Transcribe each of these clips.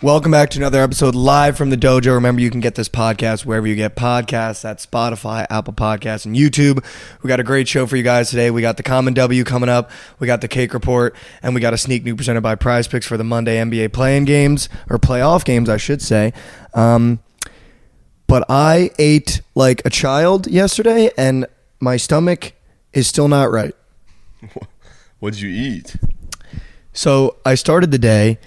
Welcome back to another episode live from the dojo. Remember, you can get this podcast wherever you get podcasts. That's Spotify, Apple Podcasts, and YouTube. We got a great show for you guys today. We got the Common W coming up. We got the Cake Report, and we got a sneak new presented by Prize Picks for the Monday NBA playing games or playoff games, I should say. Um, but I ate like a child yesterday, and my stomach is still not right. What'd you eat? So I started the day,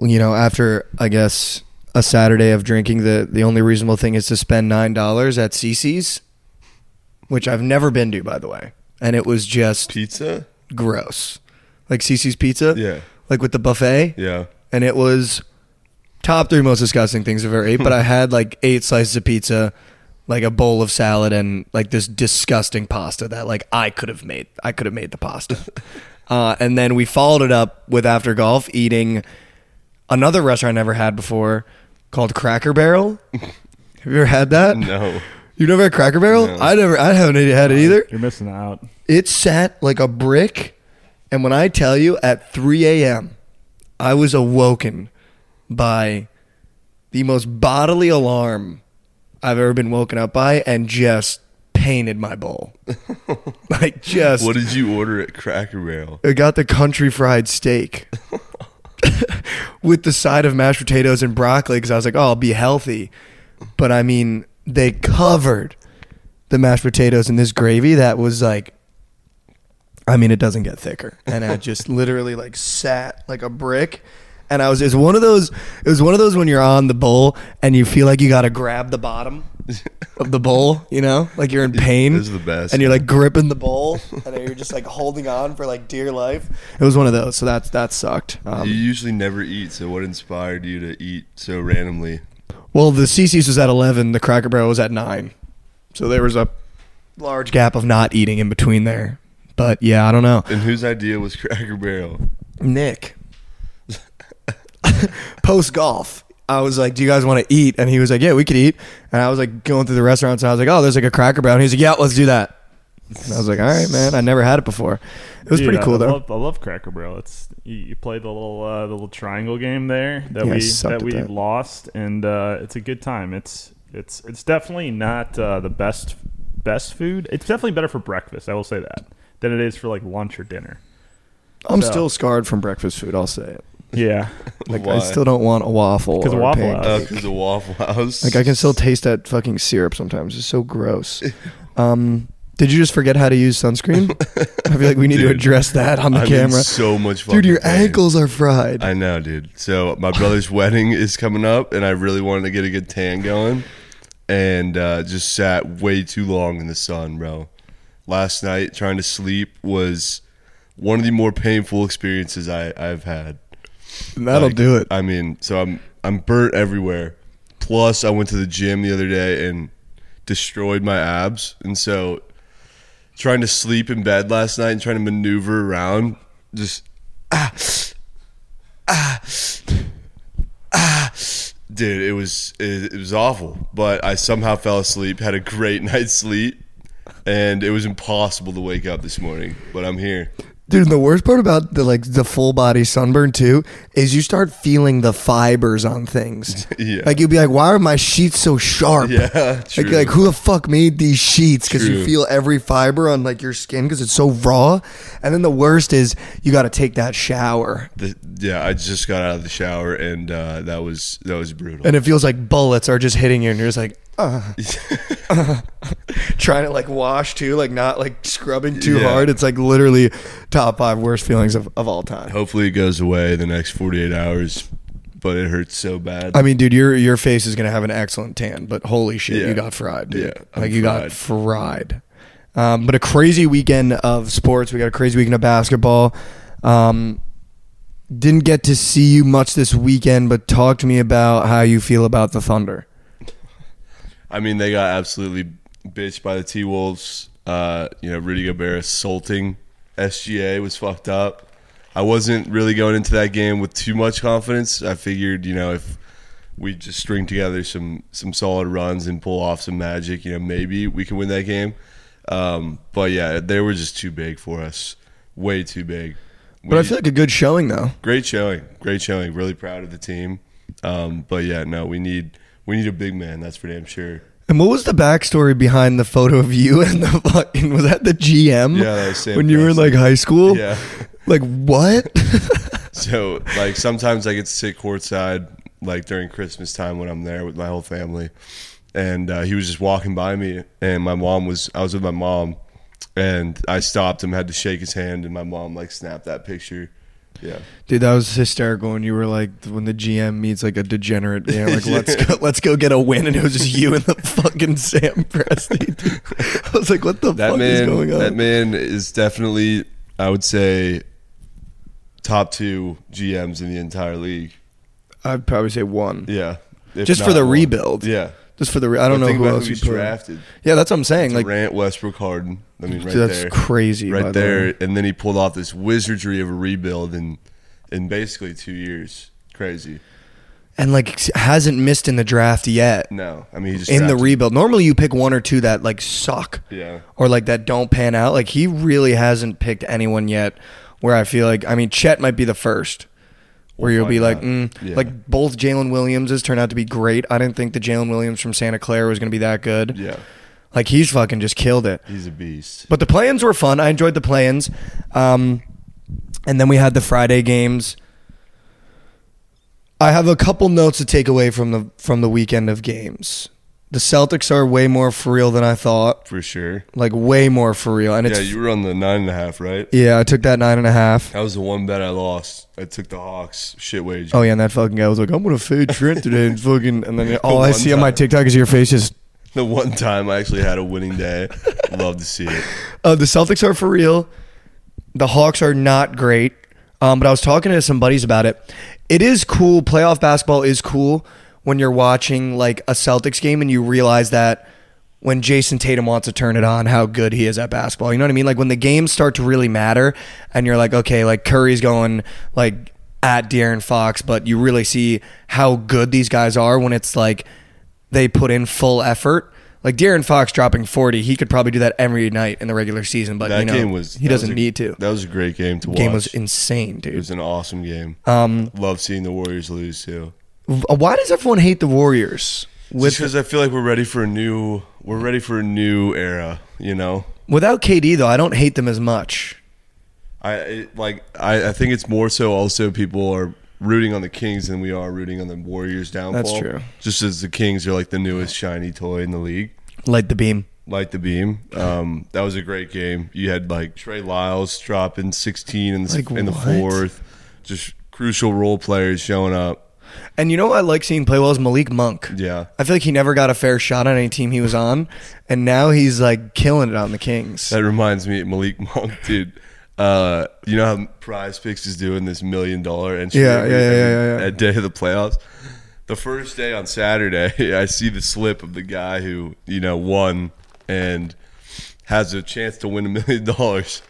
you know, after I guess a Saturday of drinking. The the only reasonable thing is to spend nine dollars at CC's, which I've never been to, by the way, and it was just Pizza? gross, like CC's Pizza, Yeah. like with the buffet, Yeah. and it was top three most disgusting things I've ever ate. but I had like eight slices of pizza. Like a bowl of salad and like this disgusting pasta that like I could have made. I could have made the pasta. Uh, and then we followed it up with after golf eating another restaurant I never had before called Cracker Barrel. Have you ever had that? No. You never had Cracker Barrel? No. I never. I haven't had it either. You're missing out. It sat like a brick, and when I tell you at 3 a.m., I was awoken by the most bodily alarm I've ever been woken up by, and just painted my bowl. like just What did you order at Cracker Barrel? I got the country fried steak with the side of mashed potatoes and broccoli because I was like, oh, I'll be healthy. But I mean, they covered the mashed potatoes in this gravy that was like, I mean, it doesn't get thicker. And I just literally like sat like a brick. And I was, it's one of those, it was one of those when you're on the bowl and you feel like you got to grab the bottom of the bowl, you know, like you're in pain. Those are the best. And you're like gripping the bowl, and you're just like holding on for like dear life. It was one of those, so that's that sucked. you Um, usually never eat, so what inspired you to eat so randomly? well, the CC's was at eleven, the Cracker Barrel was at nine, so there was a large gap of not eating in between there. But yeah, I don't know. And whose idea was Cracker Barrel? Nick, post golf. I was like, "Do you guys want to eat?" And he was like, "Yeah, we could eat." And I was like going through the restaurants, and I was like, "Oh, there's like a Cracker Barrel." And he's like, "Yeah, let's do that." And I was like, "All right, man. I never had it before. It was Dude, pretty cool I though." Love, I love Cracker Barrel. It's you, you play the little uh, the little triangle game there that Yeah, I we sucked that at we that. lost, and uh, it's a good time. It's it's it's definitely not uh, the best best food. It's definitely better for breakfast. I will say that than it is for like lunch or dinner. I'm So- still scarred from breakfast food. I'll say it. Yeah, Like Why? I still don't want a waffle. Because a Waffle pancake. House. Because the Waffle House. Like I can still taste that fucking syrup sometimes. It's so gross. Um, did you just forget how to use sunscreen? I feel like we need to address that on the I'm in camera. so much Dude, your pain. ankles are fried. I know, dude. So my brother's wedding is coming up, and I really wanted to get a good tan going, and uh, just sat way too long in the sun, bro. Last night, trying to sleep was one of the more painful experiences I, I've had. That'll Like, do it. I mean, so I'm I'm burnt everywhere. Plus, I went to the gym the other day and destroyed my abs, and so trying to sleep in bed last night and trying to maneuver around, just ah ah ah, dude, it was it, it was awful. But I somehow fell asleep, had a great night's sleep, and it was impossible to wake up this morning. But I'm here. Dude, the worst part about the like the full body sunburn too is you start feeling the fibers on things. Yeah. Like you'll be like, why are my sheets so sharp? Yeah, Like, true. like who the fuck made these sheets? Because you feel every fiber on like your skin because it's so raw. And then the worst is you got to take that shower, The, yeah, I just got out of the shower and uh, that was that was brutal. and it feels like bullets are just hitting you, and you're just like, uh, uh, trying to like wash too, like not like scrubbing too Yeah. hard. It's like literally top five worst feelings of, of all time. Hopefully, it goes away the next 48 hours, but it hurts so bad. I mean, dude, your your face is gonna have an excellent tan, but holy shit, Yeah. you got fried, dude. Yeah, I'm like you got fried. fried. Um, but a crazy weekend of sports. We got a crazy weekend of basketball. Um, didn't get to see you much this weekend, but talk to me about how you feel about the Thunder. I mean, they got absolutely bitched by the T Wolves. Uh, you know, Rudy Gobert assaulting SGA was fucked up. I wasn't really going into that game with too much confidence. I figured, you know, if we just string together some some solid runs and pull off some magic, you know, maybe we can win that game. Um, but yeah, they were just too big for us, way too big. But I feel like a good showing though. great showing, great showing. Really proud of the team. Um, but yeah, no, we need we need a big man. That's for damn sure. And what was the backstory behind the photo of you and the fucking? Was that the GM? Yeah, that was Sam when you were in like high school. Yeah. Like what? So like sometimes I get to sit courtside like during Christmas time when I'm there with my whole family, and uh, he was just walking by me, and my mom was I was with my mom, and I stopped him, had to shake his hand, and my mom like snapped that picture. Yeah, Dude, that was hysterical when you were like when the GM meets like a degenerate. Yeah, like let's go, let's go get a win, and it was just you and the fucking Sam Presti. Dude. I was like, what the that fuck is man, going on? that man is definitely I would say top two GMs in the entire league. I'd probably say one, Yeah, just for the more. rebuild. Yeah, just for the. Re- I don't know who else who you he's put. drafted. Yeah, that's what I'm saying. Like, Durant, Westbrook, Harden. I mean, right that's there. crazy. right there, way. and then he pulled off this wizardry of a rebuild in in basically two years. Crazy. and like hasn't missed in the draft yet. No, I mean he just in the rebuild. Normally, you pick one or two that like suck. Yeah, or like that don't pan out. Like he really hasn't picked anyone yet where I feel like I mean Chet might be the first. Where you'll be like, mm, Yeah. like both Jalen Williamses turned out to be great. I didn't think the Jalen Williams from Santa Clara was going to be that good. yeah, Like he's fucking just killed it. he's a beast. But the play-ins were fun. I enjoyed the play-ins. Um, and then we had the Friday games. I have a couple notes to take away from the from the weekend of games. The Celtics are way more for real than I thought. For sure. Like way more for real. And it's Yeah, you were on the nine and a half, right? Yeah, I took that nine and a half. That was the one bet I lost. I took the Hawks shit wage. Oh yeah, and that fucking guy was like, "I'm gonna fade Trent today," and fucking, and then all I one see on my. TikTok is your face just. The one time I actually had a winning day. Love to see it. Uh, the Celtics are for real. The Hawks are not great. Um, but I was talking to some buddies about it. It is cool. Playoff basketball is cool when you're watching like a Celtics game and you realize that when Jayson Tatum wants to turn it on, how good he is at basketball. You know what I mean? Like when the games start to really matter and you're like, okay, like Curry's going like at De'Aaron Fox, but you really see how good these guys are when it's like they put in full effort. Like De'Aaron Fox dropping 40, he could probably do that every night in the regular season, but That you know, game was he doesn't a- need to. That was a great game to watch. game was insane, dude. it was an awesome game. Um, Love seeing the Warriors lose too. Why does everyone hate the Warriors? Because I feel like we're ready for a new we're ready for a new era, you know? without KD though, I don't hate them as much. I it, like I, I think it's more so also people are rooting on the Kings than we are rooting on the Warriors downfall. That's true. Just as the Kings are like the newest shiny toy in the league. Light the beam. Light the beam. Um, that was a great game. You had like Trey Lyles dropping 16 in the, Like, in the fourth. Just crucial role players showing up. And you know what I like seeing play well is Malik Monk. Yeah. I feel like he never got a fair shot on any team he was on, and now he's like killing it on the Kings. That reminds me, Malik Monk, dude. Uh, you know how Prize Picks is doing this million dollar entry Yeah, yeah, yeah, yeah, yeah. at day of the playoffs. The first day on Saturday, I see the slip of the guy who you know won and has a chance to win a million dollars,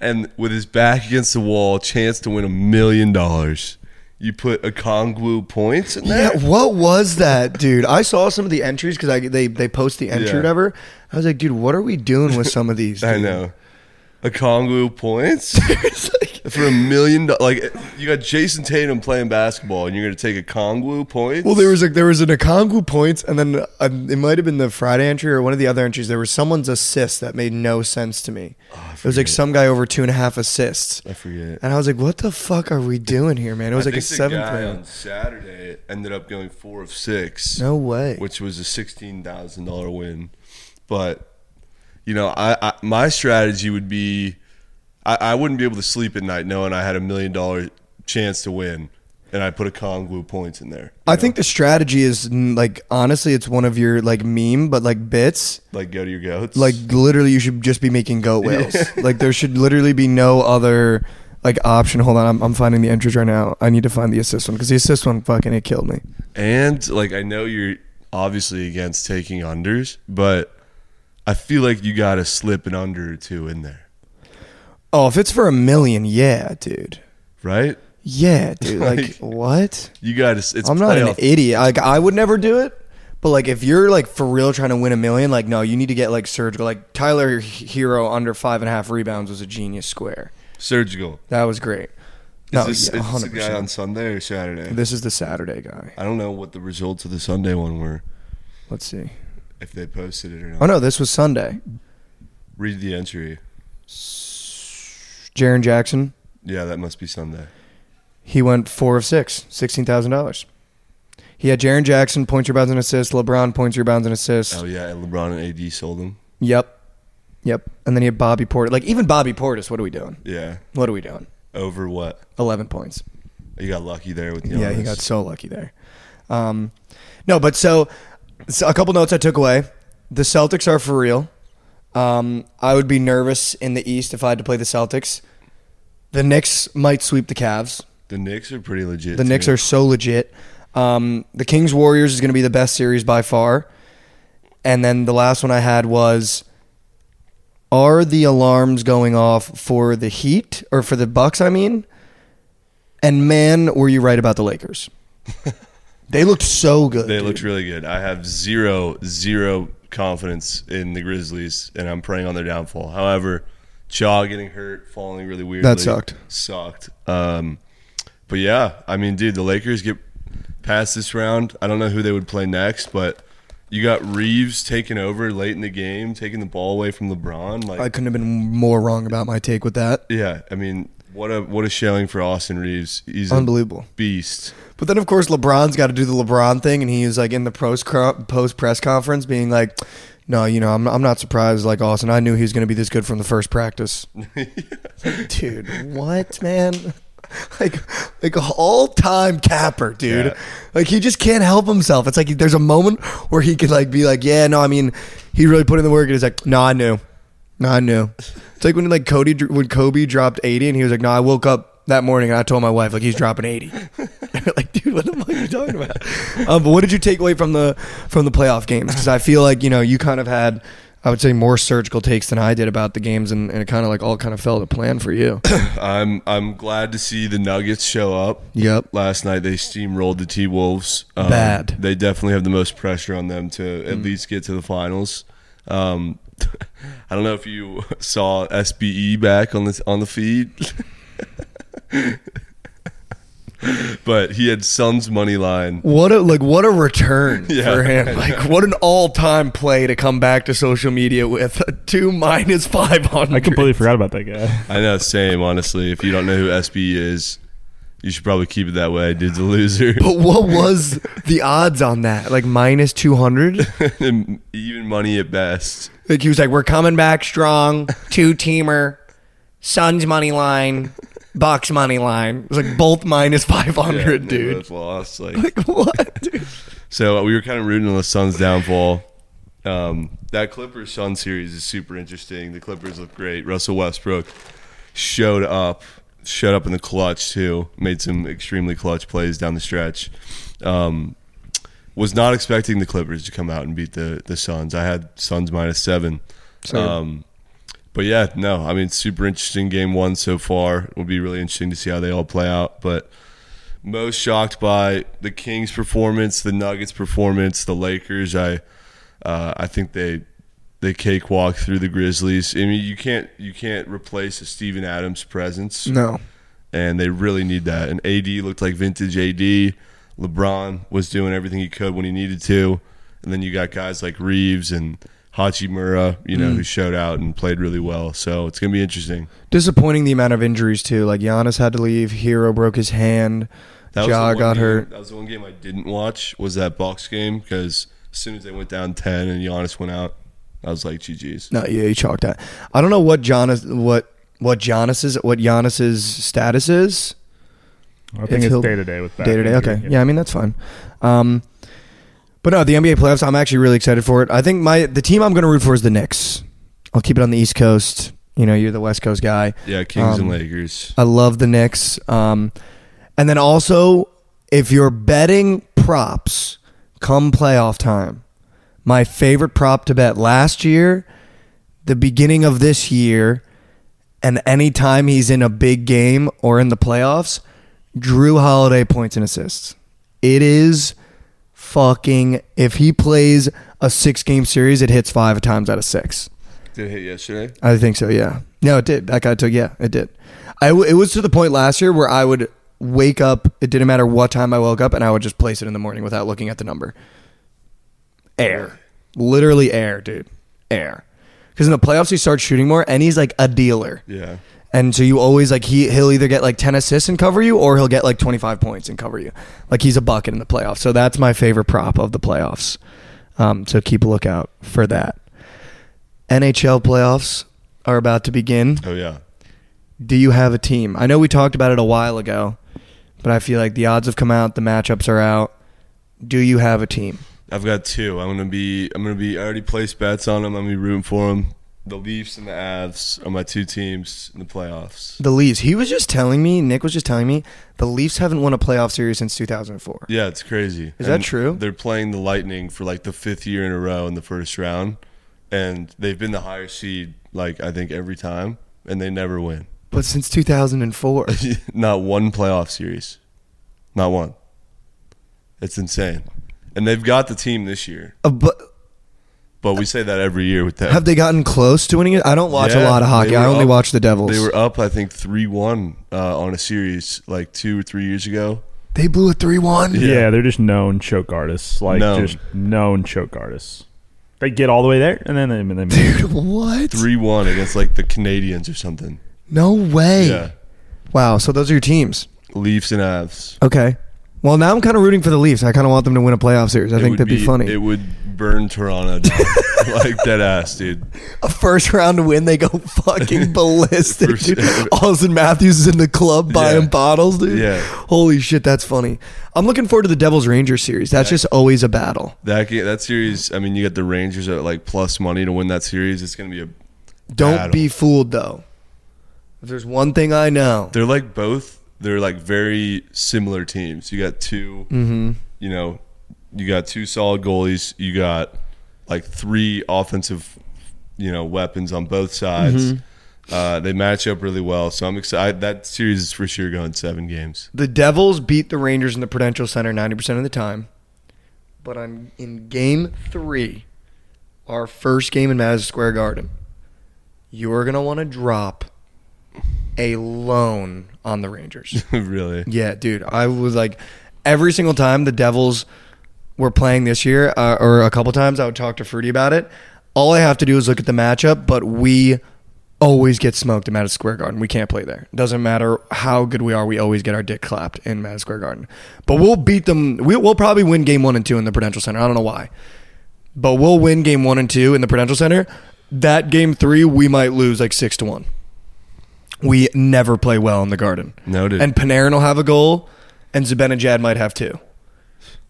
and with his back against the wall, chance to win a million dollars. You put Okongwu points in there. Yeah, what was that, dude? I saw some of the entries because I they they post the entry Yeah. or whatever. I was like, dude, what are we doing with some of these? I know. Okongwu points. Like- for a million do- like you got Jayson Tatum playing basketball and you're gonna take Okongwu points. well, there was a there was an Okongwu points, and then uh, it might have been the Friday entry or one of the other entries. There was someone's assist that made no sense to me. it was like some guy over two and a half assists, I forget. and I was like, what the fuck are we doing here, man? It was I like a seven guy on Saturday ended up going four of six, No way. which was a sixteen thousand dollar win. But you know, I, I my strategy would be, I, I wouldn't be able to sleep at night knowing I had a million dollar chance to win, and I put Okongwu points in there. I think the strategy is like honestly, it's one of your like meme, but like bits. like go to your goats. Like literally, you should just be making goat whales. like there should literally be no other like option. Hold on, I'm, I'm finding the entries right now. I need to find the assist one because the assist one fucking it killed me. And like I know you're obviously against taking unders, but I feel like you got to slip an under or two in there, Oh, if it's for a million, yeah, dude. right? Yeah, dude. Like, Like- what? You got to. It's I'm not an idiot. Like I would never do it. But like if you're like for real trying to win a million, like no, you need to get like surgical. Like Tyler Herro under five and a half rebounds was a genius square. surgical. That was great. No, is this, yeah, is this the guy on Sunday or Saturday? This is the Saturday guy. I don't know what the results of the Sunday one were. Let's see. If they posted it or not. Oh no, this was Sunday. Read the entry. Jaren Jackson. Yeah, that must be Sunday. He went four of six, sixteen thousand dollars. He had Jaren Jackson points, rebounds, and assists. LeBron points, rebounds, and assists. Oh yeah, and LeBron and AD sold him. Yep, yep. And then he had Bobby Porter. Like even Bobby Portis. What are we doing? Yeah. What are we doing? Over what? Eleven points. You got lucky there with Giannis. Yeah, he got so lucky there. Um, no, but so, so a couple notes I took away. The Celtics are for real. Um, I would be nervous in the East if I had to play the Celtics. The Knicks might sweep the Cavs. The Knicks are pretty legit. The Knicks too. are so legit. Um, the Kings Warriors is going to be the best series by far. And then the last one I had was Are the alarms going off for the Heat or for the Bucks, I mean? And man, were you right about the Lakers. they looked so good. They dude. looked really good. I have zero, zero confidence in the Grizzlies, and I'm praying on their downfall. However, Chaw getting hurt, falling really weirdly. That sucked. Sucked. Um, but yeah, I mean, dude, the Lakers get past this round. I don't know who they would play next, but you got Reaves taking over late in the game, taking the ball away from LeBron. Like, I couldn't have been more wrong about my take with that. yeah, I mean, what a what a showing for Austin Reaves. He's a Unbelievable. beast. But then, of course, LeBron's got to do the LeBron thing, and he was like in the post post press conference, being like, "No, you know, I'm I'm not surprised. Like Austin, I knew he was going to be this good from the first practice." Like, dude, what, man? Like, like all time capper, dude. Yeah. Like he just can't help himself. It's like there's a moment where he could like be like, "Yeah, no, I mean, he really put in the work," and he's like, "No, I knew, I knew." It's like when like Cody when Kobe dropped 80, and he was like, "No, I woke up." That morning, and I told my wife like he's dropping eighty. like, dude, what the fuck are you talking about? Um, but what did you take away from the from the playoff games? Because I feel like you know you kind of had, I would say, more surgical takes than I did about the games, and, and it kind of like all kind of fell to plan for you. I'm I'm glad to see the Nuggets show up. yep. Last night they steamrolled the T Wolves. Um, Bad. Mm. They definitely have the most pressure on them to at least get to the finals. Um, I don't know if you saw SBE back on the on the feed, but he had Suns money line. What a like what a return Yeah. for him. Like what an all time play to come back to social media with a two minus five hundred. I completely forgot about that guy. I know, same. Honestly, if you don't know who SBE is, you should probably keep it that way. Dude's a loser. But what was the odds on that? Like minus two hundred? Even money at best. Like he was like, "We're coming back strong, two teamer, Suns money line, Bucks money line." It was like both minus five hundred, Yeah, dude. both lost. Like, Like what? Dude? So uh, we were kind of rooting on the Suns' downfall. Um, that Clippers Sun series is super interesting. The Clippers look great. Russell Westbrook showed up, showed up in the clutch too. Made some extremely clutch plays down the stretch. Um, was not expecting the Clippers to come out and beat the the Suns. I had Suns minus seven. Um, but yeah, no, I mean, super interesting game one so far. It will be really interesting to see how they all play out. But most shocked by the Kings' performance, the Nuggets' performance, the Lakers. I uh, I think they they cakewalk through the Grizzlies. I mean, you can't you can't replace a Steven Adams presence, No. and they really need that. And AD looked like vintage AD. LeBron was doing everything he could when he needed to, and then you got guys like Reaves and Hachimura, you know, mm. who showed out and played really well. So it's gonna be interesting. Disappointing the amount of injuries too. Like Giannis had to leave. Herro broke his hand. That Ja the got game- hurt. That was the one game I didn't watch. Was that box game? Because as soon as they went down ten and Giannis went out, I was like, GG's. No, yeah, you chalked that. I don't know what Giannis what what Giannis's what Giannis's status is. I think If he'll- it's day to day with back Day to day. Okay. Yeah. I mean that's fine. Um, but no, the NBA playoffs. I'm actually really excited for it. I think my the team I'm going to root for is the Knicks. I'll keep it on the East Coast. You know, you're the West Coast guy. Yeah, Kings and Um, Lakers. I love the Knicks. Um, and then also, if you're betting props come playoff time, my favorite prop to bet last year, the beginning of this year, and anytime he's in a big game or in the playoffs, Jrue Holiday points and assists. It is fucking. If he plays a six game series, it hits five times out of six. Did it hit yesterday? I think so. Yeah. No, it did. That guy took. Yeah, it did. I it was to the point last year where I would wake up. It didn't matter what time I woke up, and I would just place it in the morning without looking at the number. Air, literally air, dude, air. Because in the playoffs, he starts shooting more, and he's like a dealer. Yeah. And so you always like he he'll either get like ten assists and cover you, or he'll get like twenty five points and cover you. Like he's a bucket in the playoffs. So that's my favorite prop of the playoffs. Um, so keep a lookout for that. NHL playoffs are about to begin. Oh yeah. Do you have a team? I know we talked about it a while ago, but I feel like the odds have come out, the matchups are out. Do you have a team? I've got two. I'm gonna be. I'm gonna be. I already placed bets on them. I'm gonna be rooting for them. The Leafs and the Avs are my two teams in the playoffs. The Leafs. He was just telling me, Nick was just telling me, the Leafs haven't won a playoff series since 2004. Yeah, it's crazy. Is that true? They're playing the Lightning for like the fifth year in a row in the first round, and they've been the higher seed like I think every time, and they never win. But since 2004. Not one playoff series. Not one. It's insane. And they've got the team this year. Uh, but But we say that every year with them. have they gotten close to winning it? I don't watch a lot of hockey. I only up- watch the Devils. They were up, I think, 3 1 uh, on a series like two or three years ago. They blew a 3 1. Yeah. they're just known choke artists. Like Known. just known choke artists. They get all the way there and then they, and they Dude, what? 3 1 against like the Canadiens or something. No way. Yeah. Wow. So those are your teams. Leafs and Avs. Okay. Well, now I'm kind of rooting for the Leafs. I kind of want them to win a playoff series. I It think would that'd be, funny. It would burn Toronto down. like dead ass, dude. a first round win, they go fucking ballistic. First- dude. Auston Matthews is in the club buying Yeah. bottles, dude. Yeah. Holy shit, that's funny. I'm looking forward to the Devils Rangers series. That's just always a battle. That ga- that series, I mean, you got the Rangers at like plus money to win that series. It's going to be a. Don't battle. be fooled though. If there's one thing I know, They're like both. They're like very similar teams. You got 2 Mm-hmm. You know, you got two solid goalies. You got like three offensive, you know, weapons on both sides. Mm-hmm. Uh, they match up really well. So I'm excited. That series is for sure going seven games. the Devils beat the Rangers in the Prudential Center 90% of the time. But on in game 3, our first game in Madison Square Garden, you're going to want to drop a loan on the Rangers. really. Yeah, dude. I was like, every single time the Devils were playing this year, uh, or a couple times, I would talk to Fruity about it. All I have to do is look at the matchup, but we always get smoked in Madison Square Garden. We can't play there. Doesn't matter how good we are, we always get our dick clapped in Madison Square Garden. But we'll beat them. We, we'll probably win game one and two in the Prudential Center. I don't know why. But we'll win game one and two in the Prudential Center. That game three, we might lose like six to one. We never play well in the Garden. Noted. And Panarin will have a goal, and Zibanejad might have two.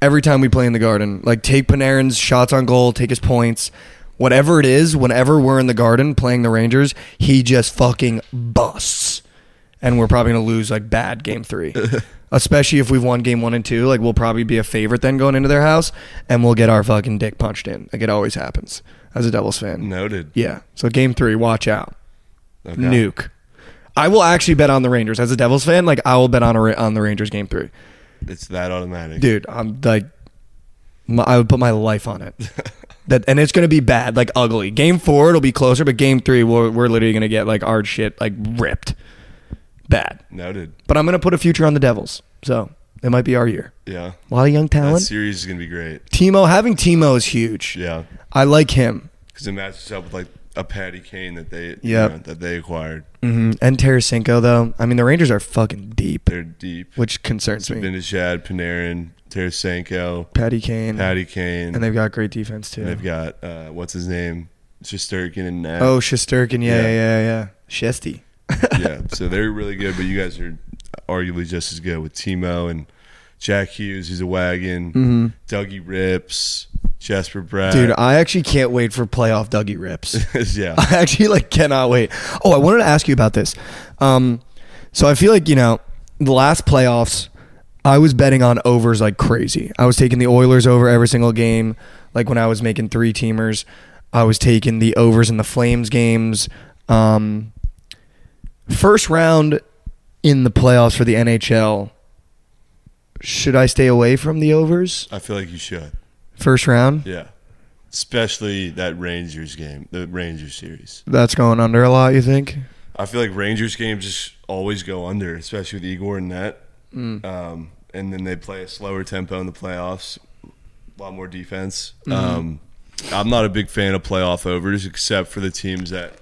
Every time we play in the Garden, like take Panarin's shots on goal, take his points, whatever it is. Whenever we're in the Garden playing the Rangers, he just fucking busts, and we're probably gonna lose like bad game three. Especially if we've won game one and two, like we'll probably be a favorite then going into their house, and we'll get our fucking dick punched in. Like it always happens as a Devils fan. Noted. Yeah. So game three, watch out Okay. nuke. I will actually bet on the Rangers as a Devils fan. Like I will bet on a, on the Rangers game three, It's that automatic. dude. I'm like, my, I would put my life on it. that and it's gonna be bad, like ugly. Game four it'll be closer, but game three we're, we're literally gonna get like our shit like ripped, bad. Noted. But I'm gonna put a future on the Devils, so it might be our year. Yeah. A lot of young That talent. series is going to be great. Timo having Timo is huge. Yeah. I like him. Because it matches up with like a Patty Kane that they you know, that they acquired. hmm And Tarasenko though. I mean the Rangers are fucking deep, They're deep. which concerns me. Vinishad, Panarin, Tarasenko, Patty Kane. Patty Kane, And they've got great defense too. and they've got uh, what's his name, Shesterkin and Nat. Oh, Shesterkin. Yeah, Yeah. yeah, yeah, yeah. Shesty. yeah. So they're really good, but you guys are arguably just as good with Timo and Jack Hughes, who's a wagon, hmm Dougie Rips, Jesper Bratt. Dude, I actually can't wait for playoff Dougie rips. yeah. I actually like cannot wait. Oh, I wanted to ask you about this. Um, so I feel like you know the last playoffs, I was betting on overs like crazy. I was taking the Oilers over every single game. Like when I was making three teamers, I was taking the overs in the Flames games. Um, first round in the playoffs for the NHL. Should I stay away from the overs? I feel like you should. First round? Yeah. Especially that Rangers game, the Rangers series. That's going under a lot, you think? I feel like Rangers games just always go under, especially with Igor and net. Um, and then they play a slower tempo in the playoffs, a lot more defense. Um, I'm not a big fan of playoff overs, except for the teams that,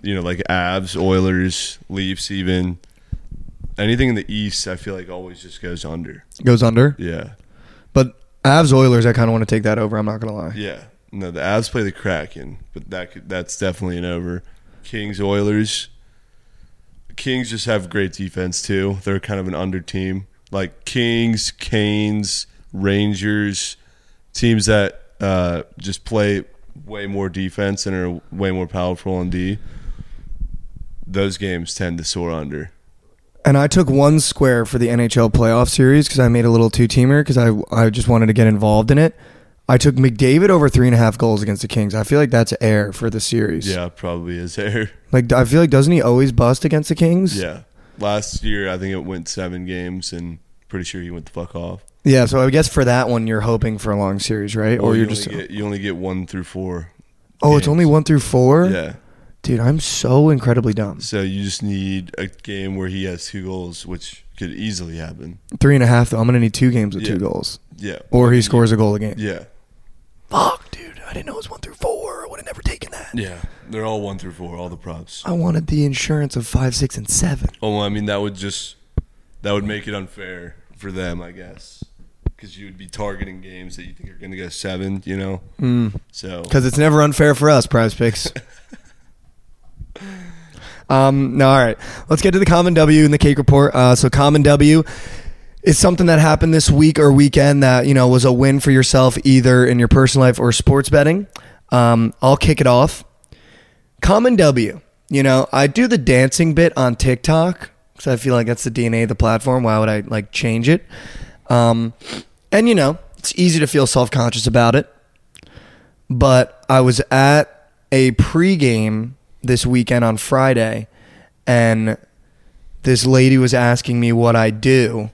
you know, like Avs, Oilers, Leafs, even anything in the East. I feel like always just goes under. Goes under. Yeah, Avs Oilers, I kind of want to take that over. I'm not gonna lie. yeah. No, the Avs play the Kraken, but that could, that's definitely an over. Kings, Oilers. Kings just have great defense too. They're kind of an under team. Like Kings, Canes, Rangers, teams that uh, just play way more defense and are way more powerful on D. Those games tend to soar under. And I took one square for the NHL playoff series because I made a little two teamer because I I just wanted to get involved in it. I took McDavid over three and a half goals against the Kings. I feel like that's air for the series. Yeah, probably is air. Like I feel like doesn't he always bust against the Kings? Yeah. Last year, I think it went seven games, and pretty sure he went the fuck off. Yeah. So I guess for that one, you're hoping for a long series, right? Well, or you you're only just get, you only get one through four. oh, it's only one through four. Yeah. Dude, I'm so incredibly dumb. So you just need a game where he has two goals, which could easily happen. Three and a half though. I'm gonna need two games with Yeah. two goals, Yeah. or he scores a goal a game. Yeah. Fuck, dude. I didn't know it was one through four. I would have never taken that. Yeah. They're all one through four, all the props. I wanted the insurance of five, six, and seven. Oh, well, I mean, that would just that would make it unfair for them, I guess, because you would be targeting games that you think are going to go seven. You know, Mm. so Because it's never unfair for us, prize picks. um, no, all right. Let's get to the common W in the cake report. Uh, so, common W is something that happened this week or weekend that, you know, was a win for yourself either in your personal life or sports betting. Um, I'll kick it off. Common W. You know, I do the dancing bit on TikTok because I feel like that's the DNA of the platform. Why would I like change it? Um, and you know, it's easy to feel self conscious about it but I was at a pregame this weekend on Friday, and this lady was asking me what I do.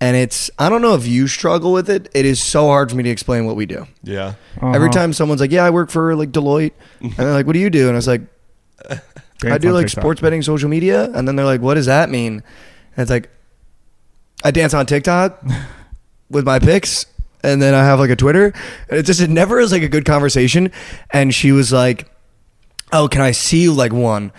And it's, I don't know if you struggle with it. It is so hard for me to explain what we do. yeah, Every Uh-huh. time someone's like, Yeah, I work for like Deloitte. And they're like, What do you do? And I was like, I do like sports betting, social media. And then they're like, What does that mean? And it's like, I dance on TikTok with my picks. And then I have like a Twitter. And it just, it never is like a good conversation. And she was like, Oh, can I see like one?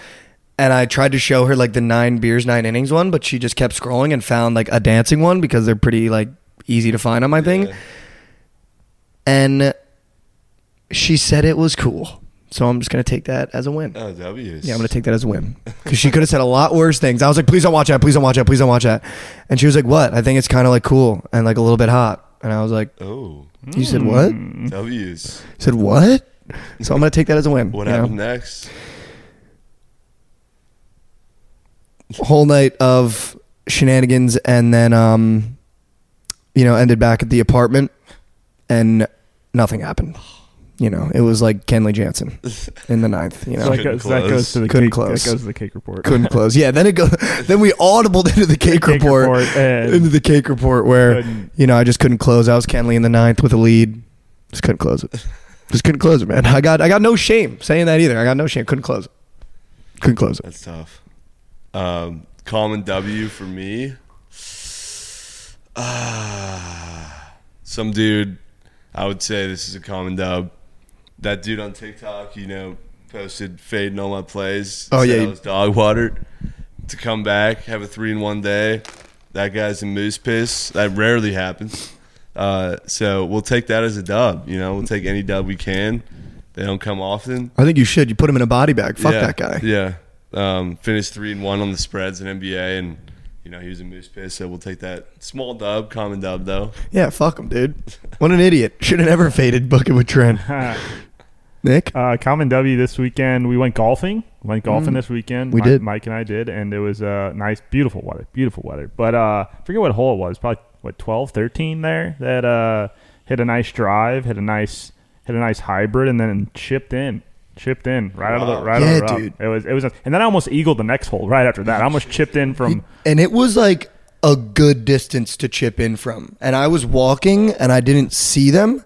And I tried to show her like the nine beers, nine innings one, but she just kept scrolling and found like a dancing one because they're pretty like easy to find on my thing. Yeah. And she said it was cool. So I'm just going to take that as a win. Oh, W's. Yeah, I'm gonna take that as a win because she could have said a lot worse things. I was like, please don't watch that, please don't watch that, please don't watch that, and she was like, what? I think it's kind of like cool and like a little bit hot, and I was like, Oh, you said what? W's. I said what? So I'm gonna take that as a win. What you know? happened next? Whole night of shenanigans, and then um, you know, ended back at the apartment, and nothing happened. You know, it was like Kenley Jansen in the ninth. You So know, that Couldn't goes, that goes to the Couldn't cake, close. That goes to the cake report. couldn't close. Yeah, then it go. Then we audibled into the cake, Cake report, report and into the cake report where couldn't- you know I just couldn't close. I was Kenley in the ninth with a lead. Just couldn't close it. Just couldn't close it, man. I got I got no shame saying that either. I got no shame. Couldn't close it. Couldn't close it. That's tough. Um, common W for me. Ah, some dude. I would say this is a common dub. That dude on TikTok, you know, posted fading all my plays. Oh, yeah, I was dog watered to come back, have a three in one day. That guy's a moose piss. That rarely happens. Uh, so we'll take that as a dub. You know, we'll take any dub we can. They don't come often. I think you should. You put him in a body bag. Fuck Yeah, that guy. Yeah. Um, finished three and one on the spreads in NBA, and you know he was a moose piss. So we'll take that small dub, common dub though. Yeah, fuck him, dude. What an idiot. Should have never faded booking with Trent. Nick? Uh, common W this weekend. We went golfing. Went golfing this weekend. Mm. We Mi- did. Mike and I did, and it was uh, nice, beautiful weather. Beautiful weather. But uh, I forget what hole it was. Probably what 12, 13 there. That uh, hit a nice drive, hit a nice, hit a nice hybrid, and then chipped in, chipped in right out of the right Yeah, out of the rough. dude. It was it was, and then I almost eagled the next hole right after that. I almost chipped in from. And it was like a good distance to chip in from. And I was walking and I didn't see them.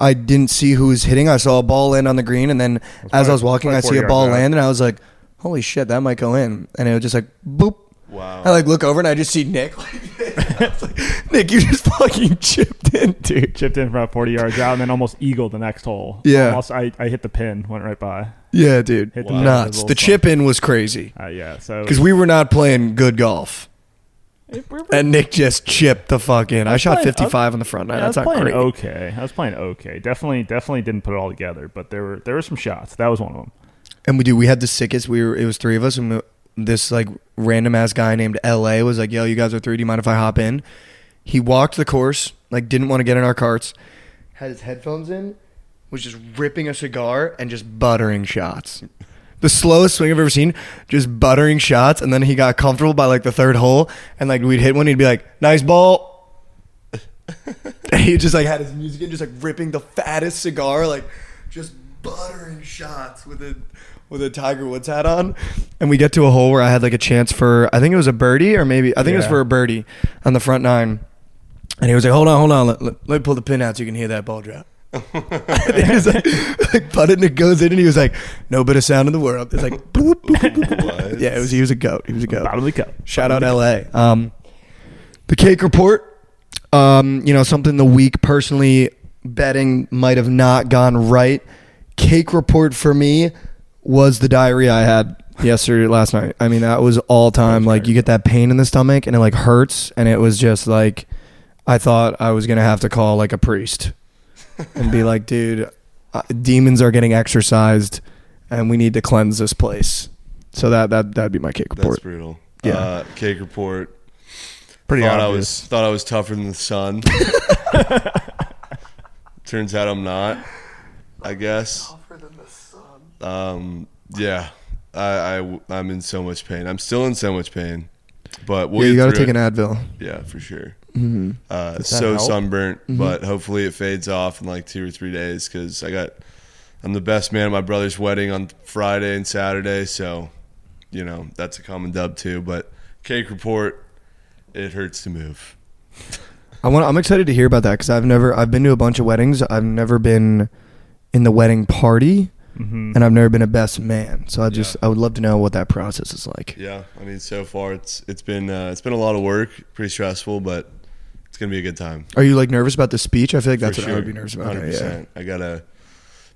I didn't see who was hitting. I saw a ball land on the green, and then as I was walking, I see a ball land, and I was like, holy shit, that might go in, and it was just like boop. Wow. I like look over and I just see Nick. Like, this. I was like, Nick, you just fucking chipped in, dude. Chipped in from about 40 yards out and then almost eagled the next hole. Yeah. Almost, I, I hit the pin, went right by. Yeah, dude. Hit the. Nuts. The chip in was crazy Uh, yeah, so. because we were not playing good golf, and Nick just chipped the fuck in. I, was shot playing- 55 on the front nine. Yeah, I was That's not playing great. okay. I was playing okay. Definitely, definitely didn't put it all together, but there were there were some shots. That was one of them. And we do. We had the sickest. We were. It was three of us, and we- this like random ass guy named La was like, "Yo, you guys are three. Do you mind if I hop in?" He walked the course, like didn't want to get in our carts. Had his headphones in, was just ripping a cigar and just buttering shots. The slowest swing I've ever seen, just buttering shots, and then he got comfortable by like the third hole, and like we'd hit one, he'd be like, "Nice ball." and he just like had his music in, just like ripping the fattest cigar, like just buttering shots with a with a Tiger Woods hat on. And we get to a hole where I had like a chance for I think it was a birdie or maybe I think it was for a birdie on the front nine. And he was like, "Hold on, hold on, let, let, let me pull the pin out so you can hear that ball drop." and he was like, like putted and it goes in, and he was like, "No bit of sound in the world." It's like, boop, boop, boop, boop, boop. Yeah, it was he was a goat. He was a goat. Bottom of the cup. Shout out LA. Um, the cake report. Um, you know, something the week personally betting might have not gone right. Cake report for me was the diarrhea I had yesterday last night. I mean, that was all time. Like you get that pain in the stomach and it like hurts and it was just like I thought I was gonna have to call like a priest and be like, dude, uh, demons are getting exorcised and we need to cleanse this place. So that that that'd be my cake report. That's brutal. Yeah. Uh, cake report. Pretty thought I was thought I was tougher than the sun. Turns out I'm not. I guess. Tougher than the sun. Um. Yeah. I, I I'm in so much pain. I'm still in so much pain. But we'll yeah, you got to take it. an Advil. Yeah, for sure. Mm-hmm. Uh, so help? sunburnt, Mhm. but hopefully it fades off in like two or three days because I got I'm the best man at my brother's wedding on Friday and Saturday, so you know that's a common dub too. But cake report, it hurts to move. I want. I'm excited to hear about that because I've never. I've been to a bunch of weddings. I've never been in the wedding party, Mhm. and I've never been a best man. So I just. Yeah. I would love to know what that process is like. Yeah, I mean so far it's it's been uh, it's been a lot of work, pretty stressful, but it's gonna be a good time. Are you like nervous about the speech? I feel like that's For what I would be nervous about. Okay, yeah. I gotta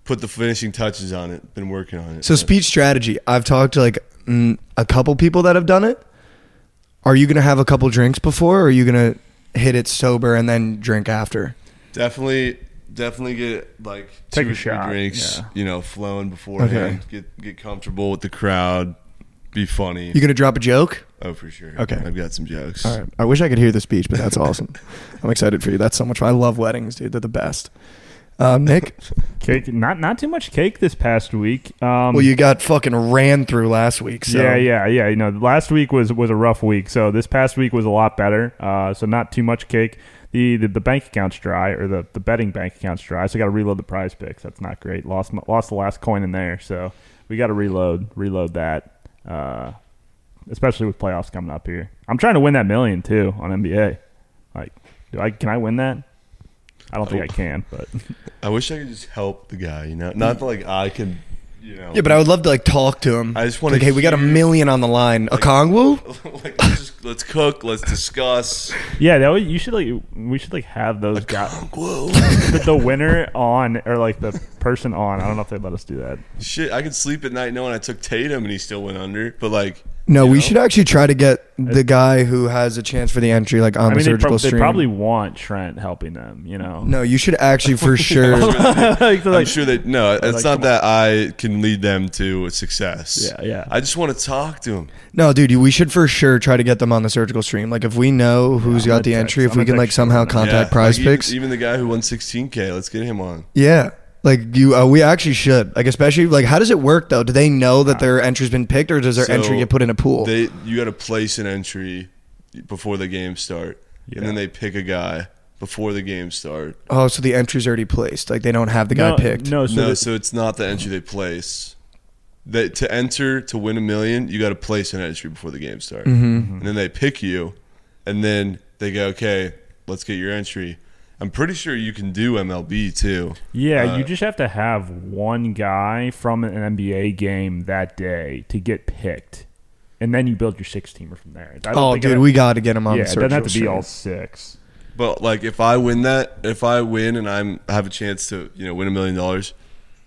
put the finishing touches on it. Been working on it. So but- speech strategy. I've talked to like mm, a couple people that have done it. Are you gonna have a couple drinks before, or are you gonna hit it sober and then drink after? Definitely, definitely get like Take two a or three shot, drinks, yeah. you know, flowing beforehand. Get get comfortable with the crowd. Be funny. You gonna drop a joke? oh, for sure. Okay. I've got some jokes. All right. I wish I could hear the speech, but that's awesome. I'm excited for you. That's so much fun. I love weddings, dude. They're the best. Um, Nick, Cake, not not too much cake this past week. Um, well, you got fucking ran through last week. So. Yeah, yeah, yeah. You know, last week was was a rough week, so this past week was a lot better. Uh, so not too much cake. The, the the bank account's dry, or the, the betting bank account's dry. So I got to reload the prize picks. That's not great. Lost my- lost the last coin in there, so we got to reload reload that. Uh, especially with playoffs coming up here. I'm trying to win that million too on NBA. Like, do I can I win that? I don't think I can, but I wish I could just help the guy. You know, not that like I could. You know. Yeah, but I would love to like talk to him. I just wanna like, hey, we got a million on the line. Okongwu? like let's cook. Let's discuss. yeah, that would, you should like we should like have those guys. The, the winner on or like the person on. I don't know if they let us do that. Shit, I could sleep at night knowing I took Tatum and he still went under. But like, No, we know? should actually try to get the guy who has a chance for the entry, like on I the mean, they, surgical prob- they probably want Trent helping them. You know. no, you should actually for sure. like, they're I'm sure that no, it's like, not come that I can lead them to success. Yeah, yeah. I just want to talk to them. no, dude, we should for sure try to get them on the surgical stream. Like if we know who's I'm got the text- entry, if I'm we can like somehow contact Yeah, Prize like, even- Picks. Even, the guy who won 16k, let's get him on. Yeah. Like you, uh, we actually should. Like especially like, how does it work though? Do they know that their entry's been picked, or does their So, entry get put in a pool? They you got to place an entry before the game start, and then they pick a guy before the game start. oh, so the entry's already placed. Like they don't have the guy no, picked. No, so no, the- so it's not the entry they place. That to enter to win a million, you got to place an entry before the game starts, Mm-hmm. and then they pick you, and then they go, okay, let's get your entry, I'm pretty sure you can do MLB too. Yeah, Uh, you just have to have one guy from an NBA game that day to get picked, and then you build your six teamer from there. I don't Oh, think dude, ha- we got to get him on. yeah, the it doesn't have to Searchable be all six. But like, if I win that, if I win and I'm I have a chance to you know win a million dollars,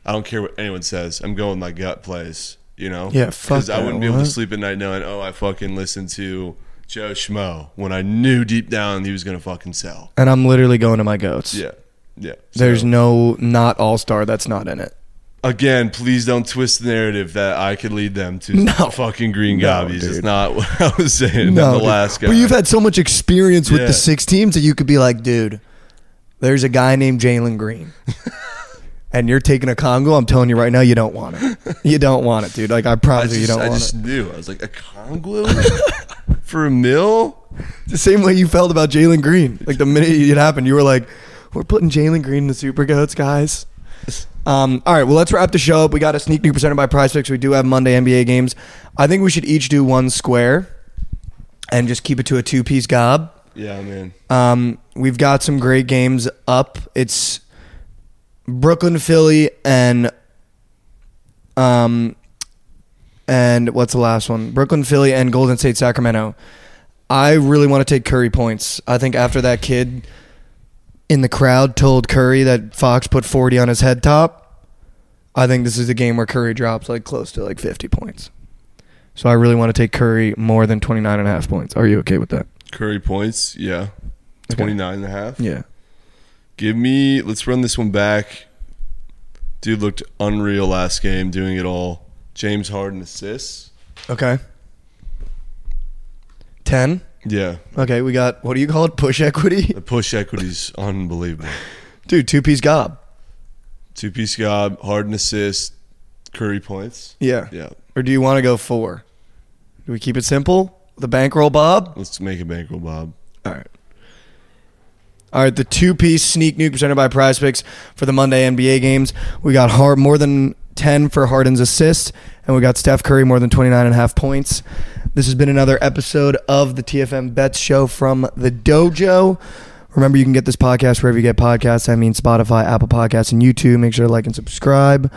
I don't care what anyone says. I'm going my gut plays. You know. Yeah, fuck I wouldn't be able to sleep at night knowing oh I fucking listened to Joe Schmo when I knew deep down he was gonna fucking sell. And I'm literally going to my goats. Yeah. Yeah. There's no not all star that's not in it. again, please don't twist the narrative that I could lead them to No. fucking green No, gobbies. It's not what I was saying. No, I'm the last guy. But you've had so much experience with Yeah. the six teams that you could be like, dude, there's a guy named Jalen Green. and you're taking Okongwu, I'm telling you right now, you don't want it. You don't want it, dude. Like I I promise you, you don't I want it. I just knew. I was like, Okongwu for a mill? The same way you felt about Jalen Green. Like the minute it happened, you were like, "We're putting Jalen Green in the Super Goats, guys." Um, all right, well, let's wrap the show up. We got a sneak peek presented by Prize Picks. We do have Monday NBA games. I think we should each do one square and just keep it to a two piece gob. Yeah, man. Um, we've got some great games up. It's Brooklyn, Philly, and um, and what's the last one? Brooklyn, Philly, and Golden State, Sacramento. I really want to take Curry points. I think after that kid in the crowd told Curry that Fox put 40 on his head top, I think this is a game where Curry drops like close to like 50 points. So I really want to take Curry more than 29 and a half points. Are you okay with that? Curry points. Yeah. Okay. 29 and a half. Yeah. Give me, let's run this one back. Dude looked unreal last game, doing it all. James Harden assists. Okay. 10. Yeah. Okay, we got what do you call it? Push equity? The push equity's unbelievable. Dude, two piece gob. Two piece gob, Harden assist, Curry points. Yeah. Yeah. Or do you want to go four? Do we keep it simple? The bankroll bob? Let's make a bankroll, Bob. All right. All right, the two piece sneak nuke presented by Prize Picks for the Monday NBA games. We got Hard more than 10 for Harden's assist, and we got Steph Curry more than 29 and a half points. This has been another episode of the TFM Bets Show from the Dojo. Remember, you can get this podcast wherever you get podcasts. I mean, Spotify, Apple Podcasts, and YouTube. Make sure to like and subscribe.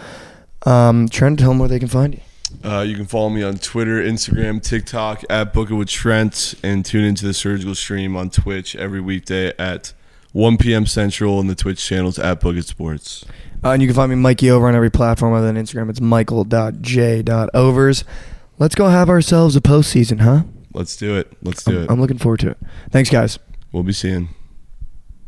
Um, Trent, tell them where they can find you. Uh, you can follow me on Twitter, Instagram, TikTok at Book It with Trent, and tune into the surgical stream on Twitch every weekday at 1 p.m. Central, and the Twitch channels at Book Sports. Uh, and you can find me Mikey over on every platform other than Instagram. It's michael.j.overs. Let's go have ourselves a postseason, huh? Let's do it. Let's do I'm, it. I'm looking forward to it. Thanks, guys. We'll be seeing.